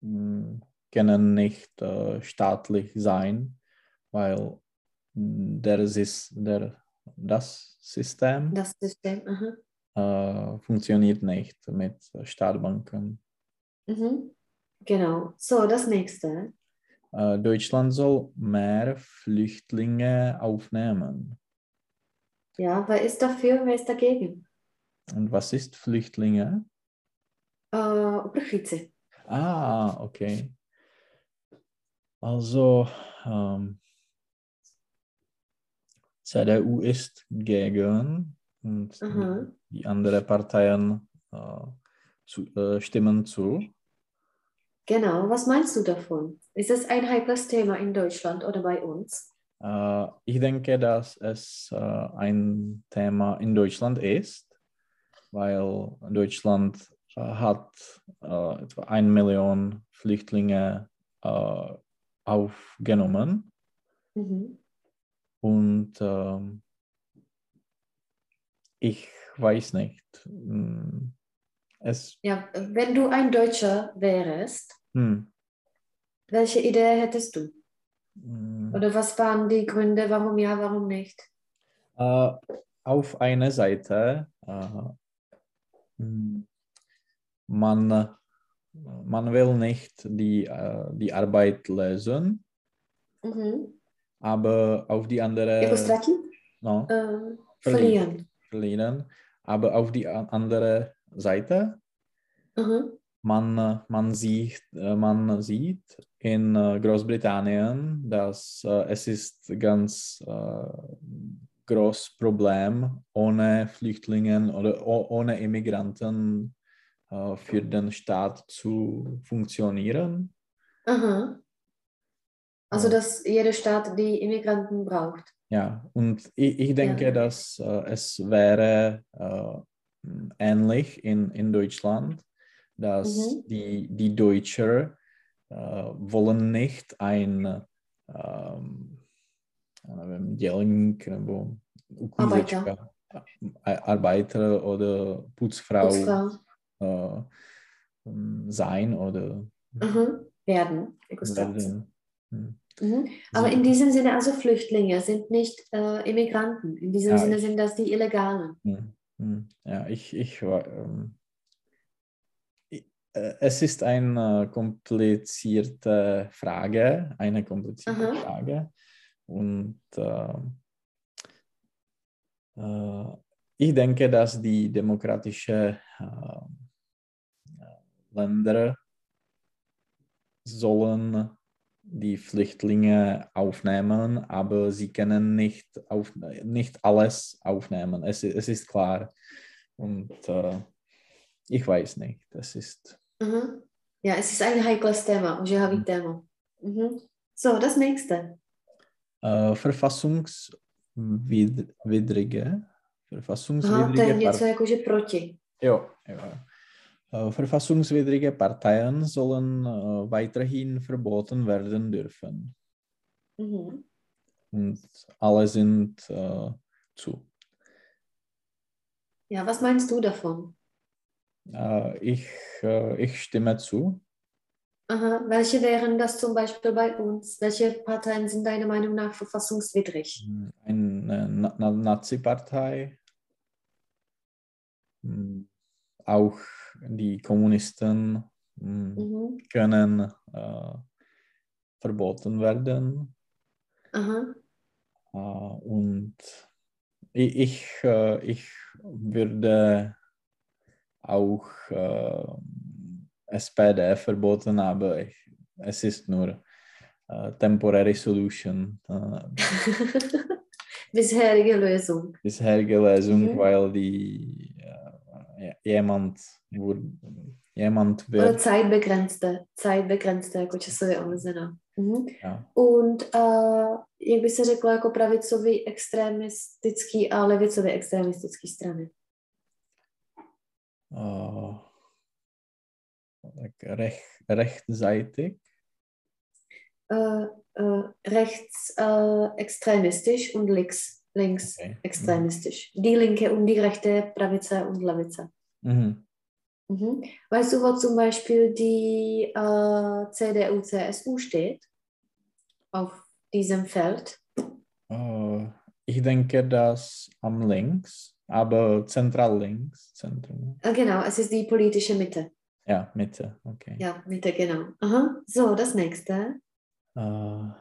mm, können nicht äh, staatlich sein, weil mm, der, der, das System Das System. Äh, funktioniert nicht mit Staatsbanken. Mhm. Genau. So, das nächste. Äh, Deutschland soll mehr Flüchtlinge aufnehmen. Ja, wer ist dafür, wer ist dagegen? Und was ist Flüchtlinge? Uprchlíci. Ah, okay. Also, ähm, CDU ist gegen und Aha. die anderen Parteien äh, zu, äh, stimmen zu. Genau. Was meinst du davon? Ist es ein heikles Thema in Deutschland oder bei uns? Äh, ich denke, dass es äh, ein Thema in Deutschland ist, weil Deutschland äh, hat etwa eine Million Flüchtlinge aufgenommen Mhm. und ähm, ich weiß nicht. mm, Es, Ja, wenn du ein Deutscher wärst, hm, welche Idee hättest du? mm, Oder was waren die Gründe, warum ja, warum nicht? Äh, auf einer Seite, mm, man, man will nicht die, äh, die Arbeit lösen, Mhm. aber auf die andere ztratit? no, Äh, Verlieren. verlieren. Aber auf die andere Seite, Mhm. man, man, sieht, äh, man sieht in äh, Großbritannien, dass äh, es ist ganz äh, groß Problem ohne Flüchtlinge oder ohne Immigranten für den Staat zu funktionieren. Aha. Also, Ja. dass jeder Staat die Immigranten braucht. Ja, und ich, ich denke, Ja. dass äh, es wäre äh, ähnlich in, in Deutschland, dass Mhm. die, die Deutsche äh, wollen nicht ein ähm, já nevím, dělník nebo uklízečka, A- Arbeiter oder Putzfrau Putzfrau. äh, sein oder Mhm. Werden. Werden. Hm. Mhm. Aber in diesem Sinne, also Flüchtlinge sind nicht äh, Immigranten. In diesem Ja, Sinne sind das die Illegalen. Hm. Ja, ich, ich. Ähm, ich, äh, es ist eine komplizierte Frage, eine komplizierte Aha. Frage. Und äh, äh, ich denke, dass die demokratischen äh, Länder sollen die Flüchtlinge aufnehmen, aber sie können nicht, auf, nicht alles aufnehmen. Es, es ist klar. Und äh, ich weiß nicht. Es ist. Mhm. Ja, es ist ein heikles Thema, ožehavý Mhm. Thema. Mhm. So, das nächste. Äh, verfassungswidrige. Aha, to je Verfassungswidrige něco jako, že proti. Jo, jo. Äh, Verfassungswidrige Parteien sollen weiterhin verboten werden dürfen. Mhm. Und alle sind äh, zu. Ja, was meinst du davon? Ich, ich stimme zu. Aha. Welche wären das zum Beispiel bei uns? Welche Parteien sind deiner Meinung nach verfassungswidrig? Eine Na Na Nazi-Partei, hm, auch die Kommunisten hm, Mhm. können äh, verboten werden. Aha. Äh, und ich, ich, äh, ich würde auch äh, SPD verboten, aber ich, es ist nur äh, temporary solution, äh, Bisherige Lösung. bisherige Lösung, Mhm. weil die äh, jemand, jemand Oder wird, zeitbegrenzte, zeitbegrenzte jako časově omezená. Mhm. ja, Und uh, jak by se řeklo jako pravicový extremistický a levicový extremistický strany? äh, like rech, rechtsseitig, Uh, uh, rechts uh, extremistisch und links, links Okay. extremistisch. Die linke und die rechte, Pravice und Levice. mhm. Mhm. Weißt du, wo zum Beispiel die uh, CDU, CSU steht? Auf diesem Feld? Äh, ich denke, dass am links, aber zentral links, Zentrum, Uh, genau, es ist die politische Mitte. ja, Mitte, okay. Ja, Mitte, genau. Aha. So, das nächste. Äh, ähm,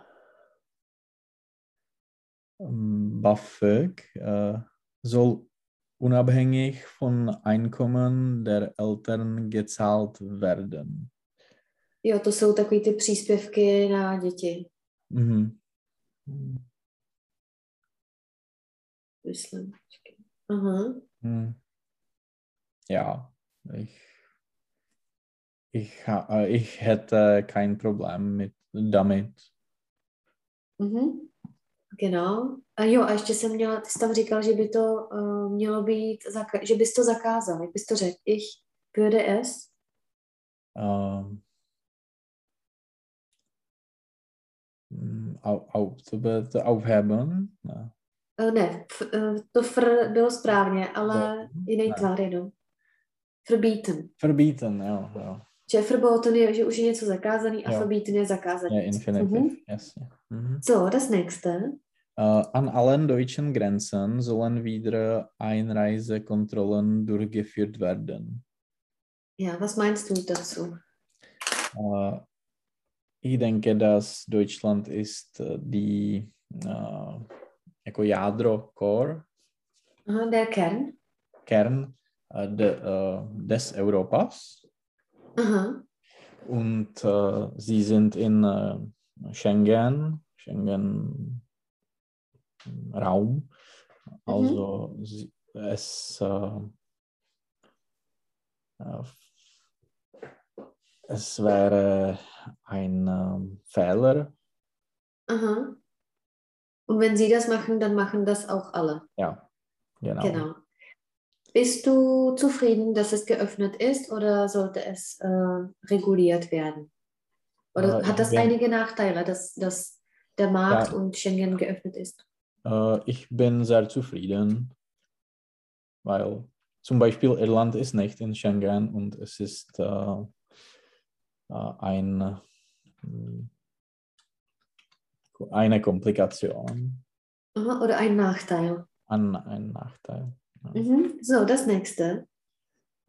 BAföG äh, soll unabhängig von Einkommen der Eltern gezahlt werden. Jo, to jsou takový ty příspěvky na děti, Mhm. myslím. Aha. Hm. Ja, ich, ich, äh, ich hätte kein Problem mit, damit. Mhm. Genau. A jo, a ještě jsem měla, ty jsi tam říkal, že by to uh, mělo být, zaka- že bys to zakázal. Jak bys to řekl? Ich würde es. Ähm, hm, au, au, to bitte aufheben. Ja. Uh, ne, f, uh, to fr bylo správně, ale Jo. jiný Ne. tvar jenom. Verbieten. Verbieten, ja. ja. Že verboten je, že už je něco zakázaný a verbieten je zakázaný. Ja, Infinitiv, Mhm. yes. ja. Mhm. So, das nächste. Äh, an allen deutschen Grenzen sollen wieder Einreisekontrollen durchgeführt werden. Ja, was meinst du dazu? Äh, ich denke, dass Deutschland ist äh, die äh, jako jádro, Core, Aha, der Kern. Kern äh, de, äh, des Europas Aha. und äh, sie sind in äh, Schengen, Schengen Raum. Also sie, es, äh, äh, es wäre ein ähm, Fehler, Aha. Und wenn sie das machen, dann machen das auch alle. ja, genau. Genau. Bist du zufrieden, dass es geöffnet ist oder sollte es äh, reguliert werden? Oder Äh, hat das einige Nachteile, dass, dass der Markt Ja. und Schengen geöffnet ist? Äh, ich bin sehr zufrieden, weil zum Beispiel Irland ist nicht in Schengen und es ist äh, äh, ein, äh, eine Komplikation, Aha, oder ein Nachteil? an, ein Nachteil. Ja. Mhm. So, das nächste.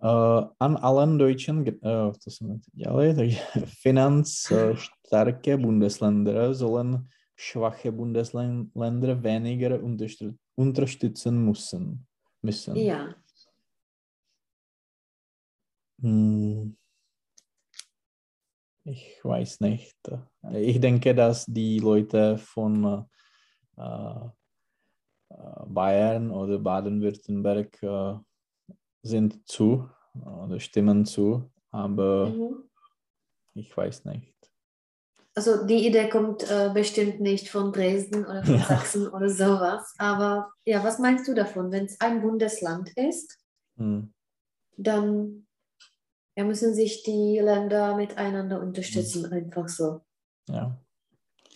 Äh, an allen deutschen, äh, to teď dělali, takže finanzstarke Bundesländer sollen schwache Bundesländer weniger unterstü- unterstützen müssen. müssen. Ja. Hm. Ich weiß nicht. Ich denke, dass die Leute von äh, Bayern oder Baden-Württemberg äh, sind zu oder stimmen zu, aber Mhm. ich weiß nicht. Also die Idee kommt äh, bestimmt nicht von Dresden oder von Ja. Sachsen oder sowas. Aber ja, was meinst du davon? Wenn es ein Bundesland ist, Hm. dann ja, müssen sich die Länder miteinander unterstützen, Mhm. einfach so. Ja.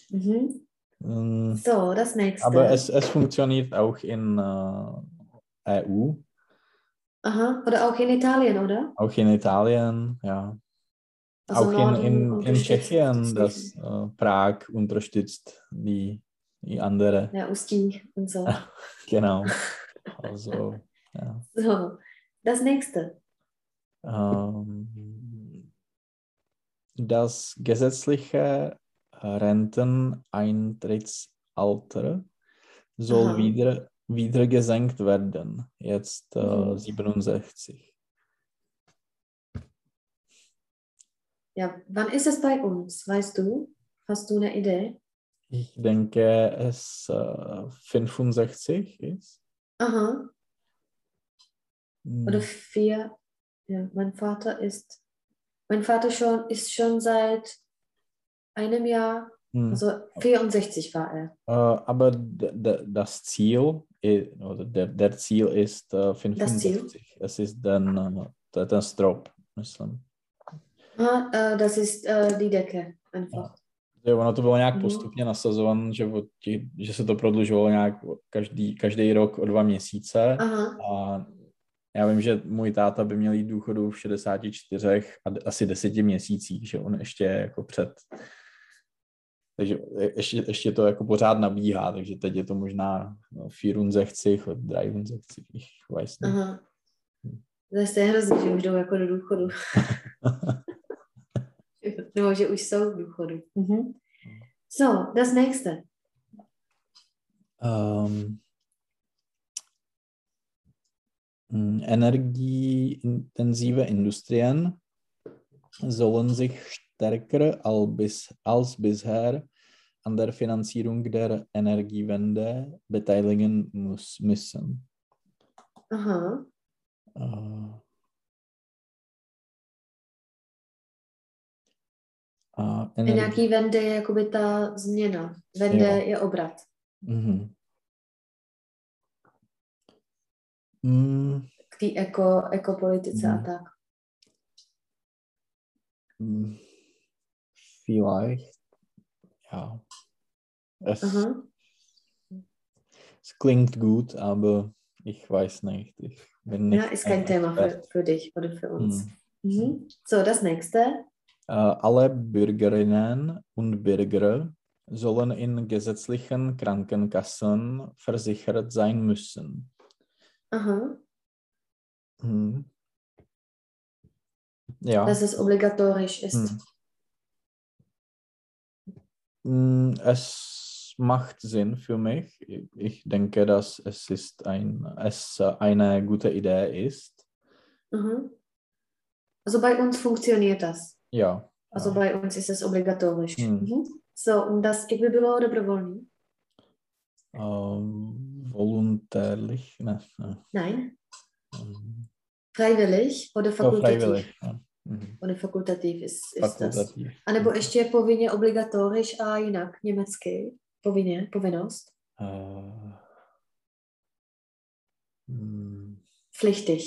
Mhm. Hm. So, das nächste. Aber es, es funktioniert auch in äh, EU. Aha, oder auch in Italien, oder? Auch in Italien, ja. Also auch in, Norden in, in Tschechien, das das äh, Prag unterstützt die, die andere. Ja, Usti und so. Genau. Also, ja. So, das nächste. Ähm, das gesetzliche Renteneintrittsalter soll Aha. wieder, wieder gesenkt werden, jetzt äh, Mhm. 67. Ja, wann ist es bei uns? Weißt du? Hast du eine Idee? Ich denke, es äh, 65 ist. Aha. Hm, Oder vier. Ja, mein Vater ist, mein Vater schon, ist schon seit einem Jahr, hm. also 64 war er. Äh, aber das Ziel, oder der, der Ziel ist äh, 65. Es ist dann strop, myslím. Aha, äh, das ist äh, die Decke einfach. Jo, ono to bylo nějak Mhm. postupně nasazované, že, od těch, že se to prodlužovalo nějak každý, každý rok o dva měsíce. Aha, A já vím, že můj táta by měl jít důchodu v 64 a asi 10 měsících, že on ještě je jako před. Takže je- ještě, ještě to jako pořád nabíhá, takže teď je to možná no, 64 od 63, ich weiß nicht. aha. Zase je hrozný, že už jdou jako do důchodu. Nebo že už jsou v důchodu. Mhm. So, das nächste. Ähm, mh, Energieintensive Industrien sollen sich stärker als, als bisher an der Finanzierung der Energiewende beteiligen muss, müssen. Aha. Äh, a energi- Energiewende je jakoby ta změna. Wende Jo. je obrat. Mhm. Mm, K té eko, ekopolitice a Mhm. tak. mm, vielleicht, ja. Es, Aha. es klingt gut, aber ich weiß nicht. Ich bin nicht Ja, ist kein ein Thema für, für dich oder für uns. Hm. Mhm. So, das nächste. Äh, alle Bürgerinnen und Bürger sollen in gesetzlichen Krankenkassen versichert sein müssen. Aha. Hm. Ja. Dass es obligatorisch ist. Hm. Mm, Es macht Sinn für mich. Ich denke, dass es, ist ein, es äh, eine gute Idee ist. Mhm. Also bei uns funktioniert das. Ja. Also ja. bei uns ist es obligatorisch. Hm. Mhm. So, und das by bylo dobrovolný? Ähm, voluntärlich. Ne, ne. Nein. ähm, Freiwillig oder fakultativ? freiwillig. Ja. Mhm. Oder fakultativ ist, ist das. Fakultativ. A nebo ještě povinně obligatorisch a jinak německy. Povinně, povinnost. Äh, mm, Pflichtig.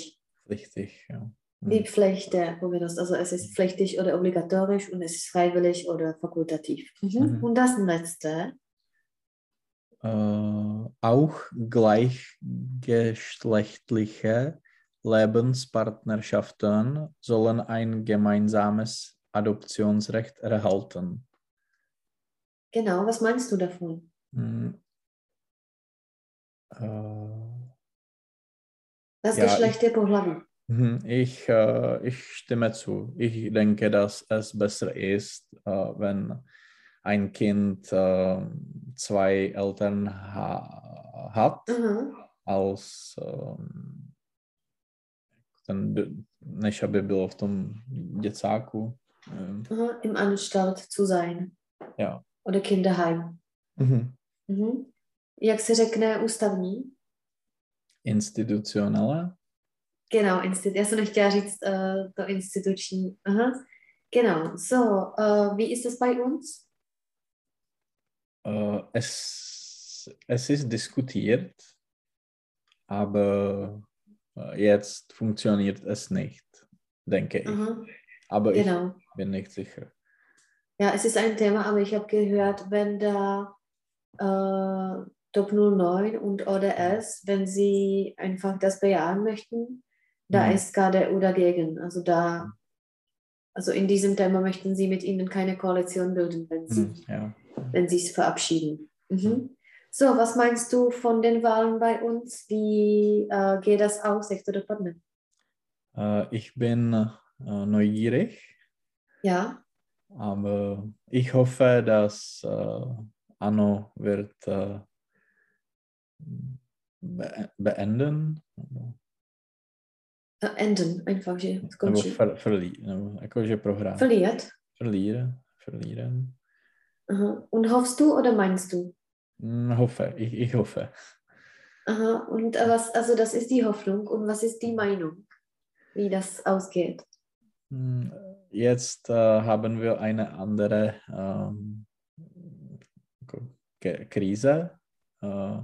Pflichtig, ja. Die Mhm. Pflicht der Povinnost. Also es ist pflichtig oder obligatorisch und es ist freiwillig oder fakultativ. Mhm. Mhm. Und das letzte. äh, auch gleichgeschlechtliche Lebenspartnerschaften sollen ein gemeinsames Adoptionsrecht erhalten. Genau, was meinst du davon? Hm. Äh, Das Ja, Geschlecht der Pohlaví. mhm, ich, äh, ich stimme zu. Ich denke, dass es besser ist, äh, wenn ein Kind äh, zwei Eltern ha hat. Aha. als ten, než aby bylo v tom děcáku. Aha. Im Anstalt zu sein. Ja. Oder Kinderheim. mhm. Mhm. Jak se řekne ústavní? Institutionelle. Genau, Institut. Já jsem nechtěla říct uh, to instituční. Aha. Genau. So, uh, wie ist das bei uns? Uh, es, es ist diskutiert, aber jetzt funktioniert es nicht, denke ich. Aha. Aber Genau. ich bin nicht sicher. Ja, es ist ein Thema, aber ich habe gehört, wenn da äh, Top 09 und ODS, wenn sie einfach das bejahen möchten, Da Mhm. ist KDU dagegen. Also da, also in diesem Thema möchten sie mit ihnen keine Koalition bilden, wenn sie Hm, ja. wenn sie es verabschieden. Mhm. So, was meinst du von den Wahlen bei uns? Wie äh, geht das aus? Jak to dopadne? Äh, ich bin äh, neugierig, Ja, aber ich hoffe, dass äh, Anno wird äh, be beenden. enden einfach, že Nebo ver, verlí, nebo jakože prohrát. Verliert. Verlieren. Verlieren. Aha. Und hoffst du oder meinst du? Hm, hoffe, ich, ich hoffe. Aha. Und äh, was, also das ist die Hoffnung. Und was ist die Meinung, wie das ausgeht? Hm, Jetzt äh, haben wir eine andere ähm, Krise äh,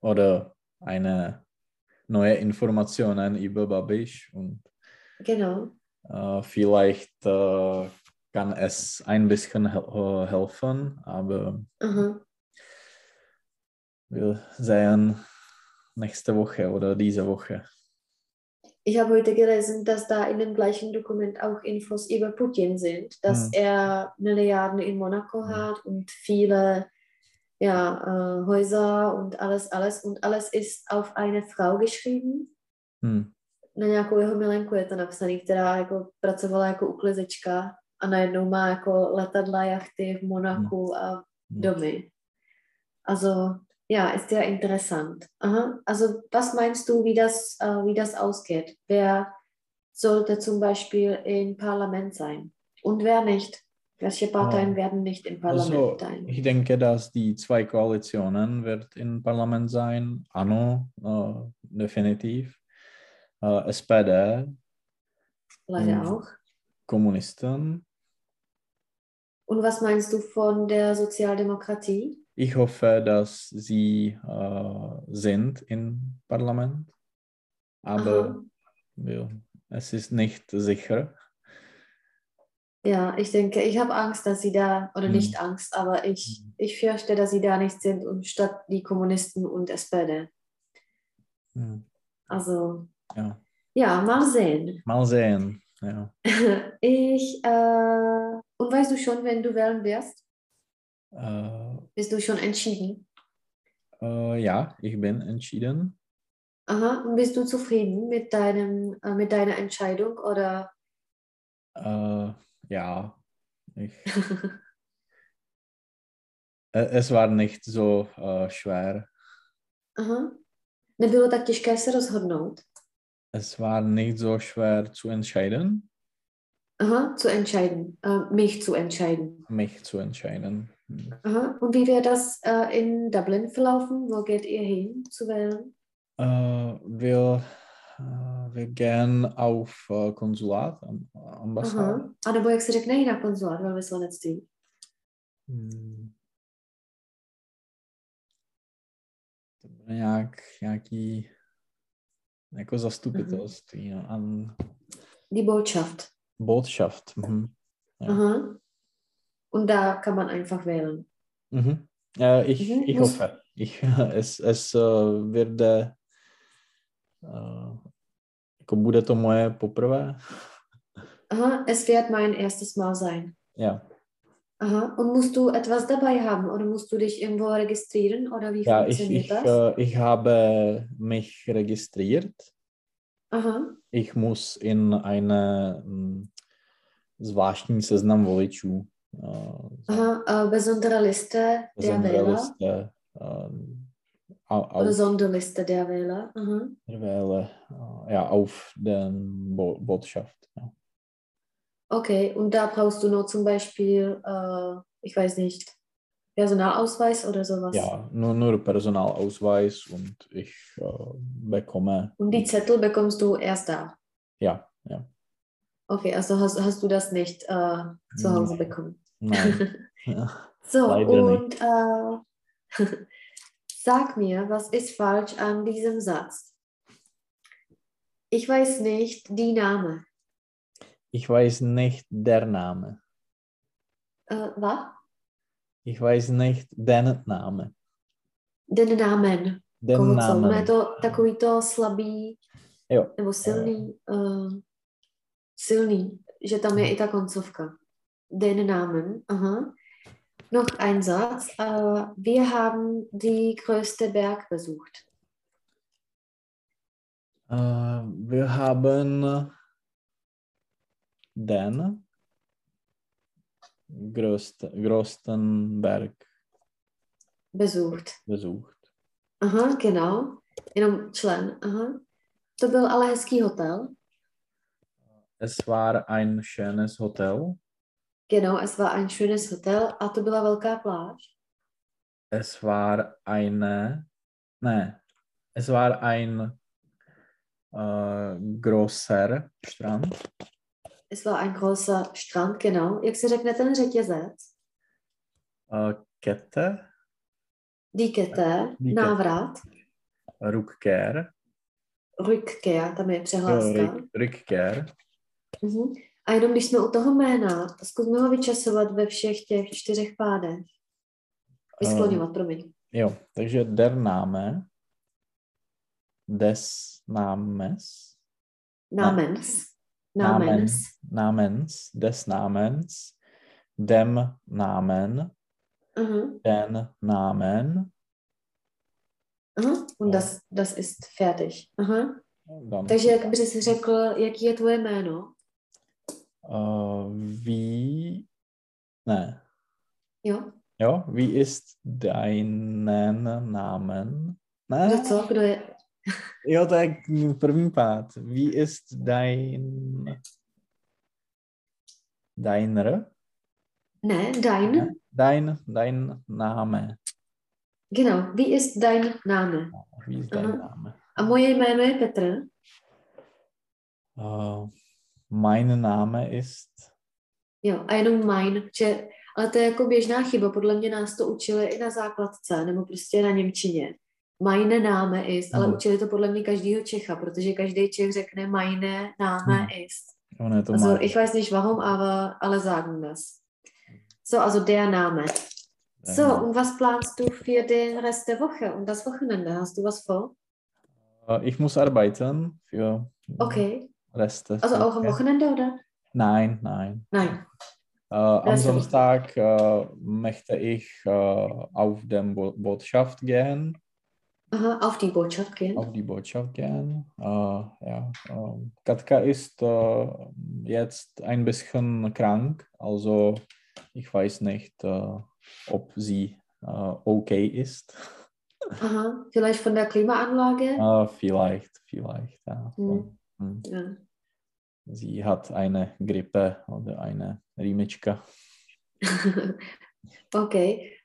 oder eine neue Informationen über Babiš und Genau. äh, vielleicht äh, kann es ein bisschen hel äh, helfen, aber Aha. Wir sehen nächste Woche oder diese Woche. Ich habe heute gelesen, dass da in dem gleichen Dokument auch Infos über Putin sind, dass Mhm. er Milliarden in Monaco Mhm. hat und viele ja, äh, Häuser und alles, alles. Und alles ist auf eine Frau geschrieben. Hm. Na nějakou jeho milenku je to napsaný, která jako pracovala jako uklizečka a najednou má jako letadla, jachty v Monaku a Hm. Domy. Also, ja, ist ja interessant. Aha. Also, was meinst du, wie das, äh, wie das ausgeht? Wer sollte zum Beispiel im Parlament sein und wer nicht? Welche Parteien Oh. werden nicht im Parlament Also, sein? ich denke, dass die zwei Koalitionen wird im Parlament sein. Anno, äh, definitiv. Äh, SPD, Leider auch. Kommunisten. Und was meinst du von der Sozialdemokratie? Ich hoffe, dass sie äh, sind im Parlament. Aber ja, es ist nicht sicher. Ja, ich denke, ich habe Angst, dass sie da, oder Mhm. nicht Angst, aber ich, Mhm. ich fürchte, dass sie da nicht sind und statt die Kommunisten und SPD. Hm, Also, Ja. ja, mal sehen. Mal sehen. Ja. Ich, äh, und weißt du schon, wenn du wählen wirst? Äh, Bist du schon entschieden? äh, ja, ich bin entschieden. Aha, und bist du zufrieden mit deinem, äh, mit deiner Entscheidung oder? Äh, ja, ich, es war nicht so äh, schwer. Aha. Nebylo tak těžké se rozhodnout? Es war nicht so schwer zu entscheiden, Aha, zu entscheiden, äh, mich zu entscheiden. mich zu entscheiden. Hm. Aha. Und wie wird das äh, in Dublin verlaufen? Wo geht ihr hin zu wählen? Äh, wir, äh, wir gehen auf äh, Konsulat, am- Ambassade. Aha. A nebo jak se řekne jinak konzulát velvyslanectví? Hmm. To bude nějak, nějaký jako zastupitelství. No. An, Die Botschaft. Botschaft. Mhm. Ja. Aha. Und da kann man einfach wählen. Mhm. Ja, ich, Mhm, ich hoffe. Ich, es es uh, werde, uh, jako bude to moje poprvé. Aha, es wird mein erstes Mal sein. Ja, Aha. Und musst du etwas dabei haben oder musst du dich irgendwo registrieren oder wie ja ich, funktioniert ich, das? äh, ich habe mich registriert. Aha. Ich muss in eine mm, zvláštní seznam voličů. Uh, Aha, äh, besondere Liste der Wähler Liste, oder auf, Sonderliste der Wähler. Aha. der Wähler, ja, auf den Bo Botschaft. Ja. Okay, und da brauchst du nur zum Beispiel, äh, ich weiß nicht, Personalausweis oder sowas. Ja, nur, nur Personalausweis und ich äh, bekomme. Und die Zettel bekommst du erst da. Ja, ja. Okay, also hast, hast du das nicht äh, zu Hause Nein. bekommen. Nein. ja. So, und äh, sag mir, was ist falsch an diesem Satz? Ich weiß nicht die Name. Ich weiß nicht der Name. Äh, was? Ich weiß nicht den Name. Den Namen. Den Koho co? No je Namen. to takový to slabý, Jo. Nebo silný, uh, silný, že tam je i ta koncovka. Den Namen. Aha. Noch ein Satz. Uh, wir haben die größte Berg besucht. Uh, wir haben den größte, größten Berg Besucht. besucht. Aha, genau. Jenom člen. Aha. To byl ale hezký hotel. Es war ein schönes Hotel. Genau, es war ein schönes Hotel a to byla velká pláž. Es war eine, ne, es war ein äh, großer Strand. Es war ein großer Strand, genau. Jak se řekne ten řetězec? Äh, Kette, Die Kette, Die návrat, Rückkehr, Rückkehr, tam je přehláska. Rück, Rückkehr. Mhm. A jenom když jsme u toho jména, zkusme ho vyčasovat ve všech těch čtyřech pádech. Vyskloňovat, promiň. Jo, takže der Name des Namens. Namen, Namens. Namens, des Namens, dem Namen, Mhm. den Namen, Aha. Und das, das ist fertig. Aha. dann Takže jak bys si řekl, jaký je tvoje jméno? Wie, ne, Jo? jo, wie ist deinen Namen? Ne? Kdo co? Kdo je? Jo, to je první pád. Wie ist dein deiner? Ne, dein. Ne? Dein, dein Name. Genau. Wie ist dein Name? Wie ist dein. Name? A moje jméno je Petr. Uh, mein Name ist. Jo, a jenom mein, že, ale to je jako běžná chyba, podle mě nás to učili i na základce, nebo prostě na Němčině. Meine Name ist, ale Mhm. učili to podle mě každýho Čecha, protože každý Čech řekne meine Name Mhm. ist. Oh, ne, to Also, mein. ich weiß nicht warum, aber alle sagen das. So, also der Name. So, Name. und was planst du für den Rest der Woche und das Wochenende? Hast du was vor? Uh, ich muss arbeiten für Okay. Rest Also auch am Woche. Wochenende, oder? Nein, nein. Nein. Uh, am Samstag uh, möchte ich uh, auf den Bo Botschaft gehen. Aha, auf die Botschaft gehen. auf die Botschaft gehen. Äh, ja, ähm, Katka ist äh, jetzt ein bisschen krank, also ich weiß nicht, äh, ob sie äh, okay ist. Aha, vielleicht von der Klimaanlage? Äh, vielleicht, vielleicht. Ja. Hm. Hm. Ja. Sie hat eine Grippe oder eine Rýmička. OK.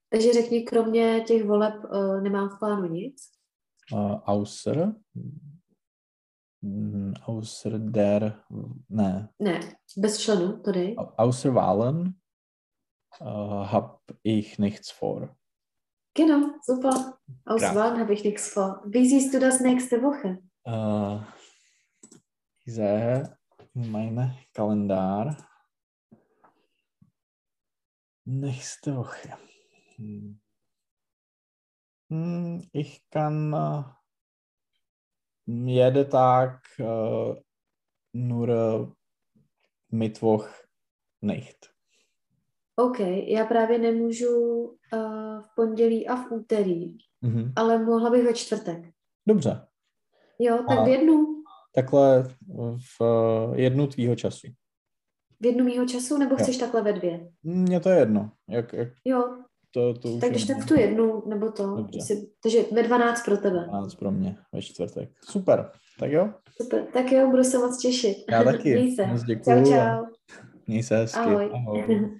Takže řekni, kromě těch voleb uh, nemám v plánu nic. Äh, außer, mm, außer der, ne, Ne, bez členů, to dej. außer Wahlen äh, habe ich nichts vor. Genau, super. Aus. Wahlen habe ich nichts vor. Wie siehst du das nächste Woche? Äh, ich sehe meinen Kalender. Nächste Woche. Hm. Hm, Ich kann äh, jeden Tag äh, nur äh, Mittwoch nicht. OK, já právě nemůžu uh, v pondělí a v úterý, Mhm. ale mohla bych ve čtvrtek. Dobře. Jo, tak A- v jednu, Takhle v eh, jednu tvýho času. v jednu mýho času, nebo Jo. chceš takhle ve dvě? Mně to je jedno. Jak, jak Jo, to, to už tak když tak v tu jednu, nebo to. Dobře. Jestli, takže ve 12 pro tebe. 12 pro mě ve čtvrtek. Super. Tak jo, Super, tak jo, budu se moc těšit. Já taky. Měj se. Moc děkuju Čau, čau. měj se hezky. Ahoj. Ahoj.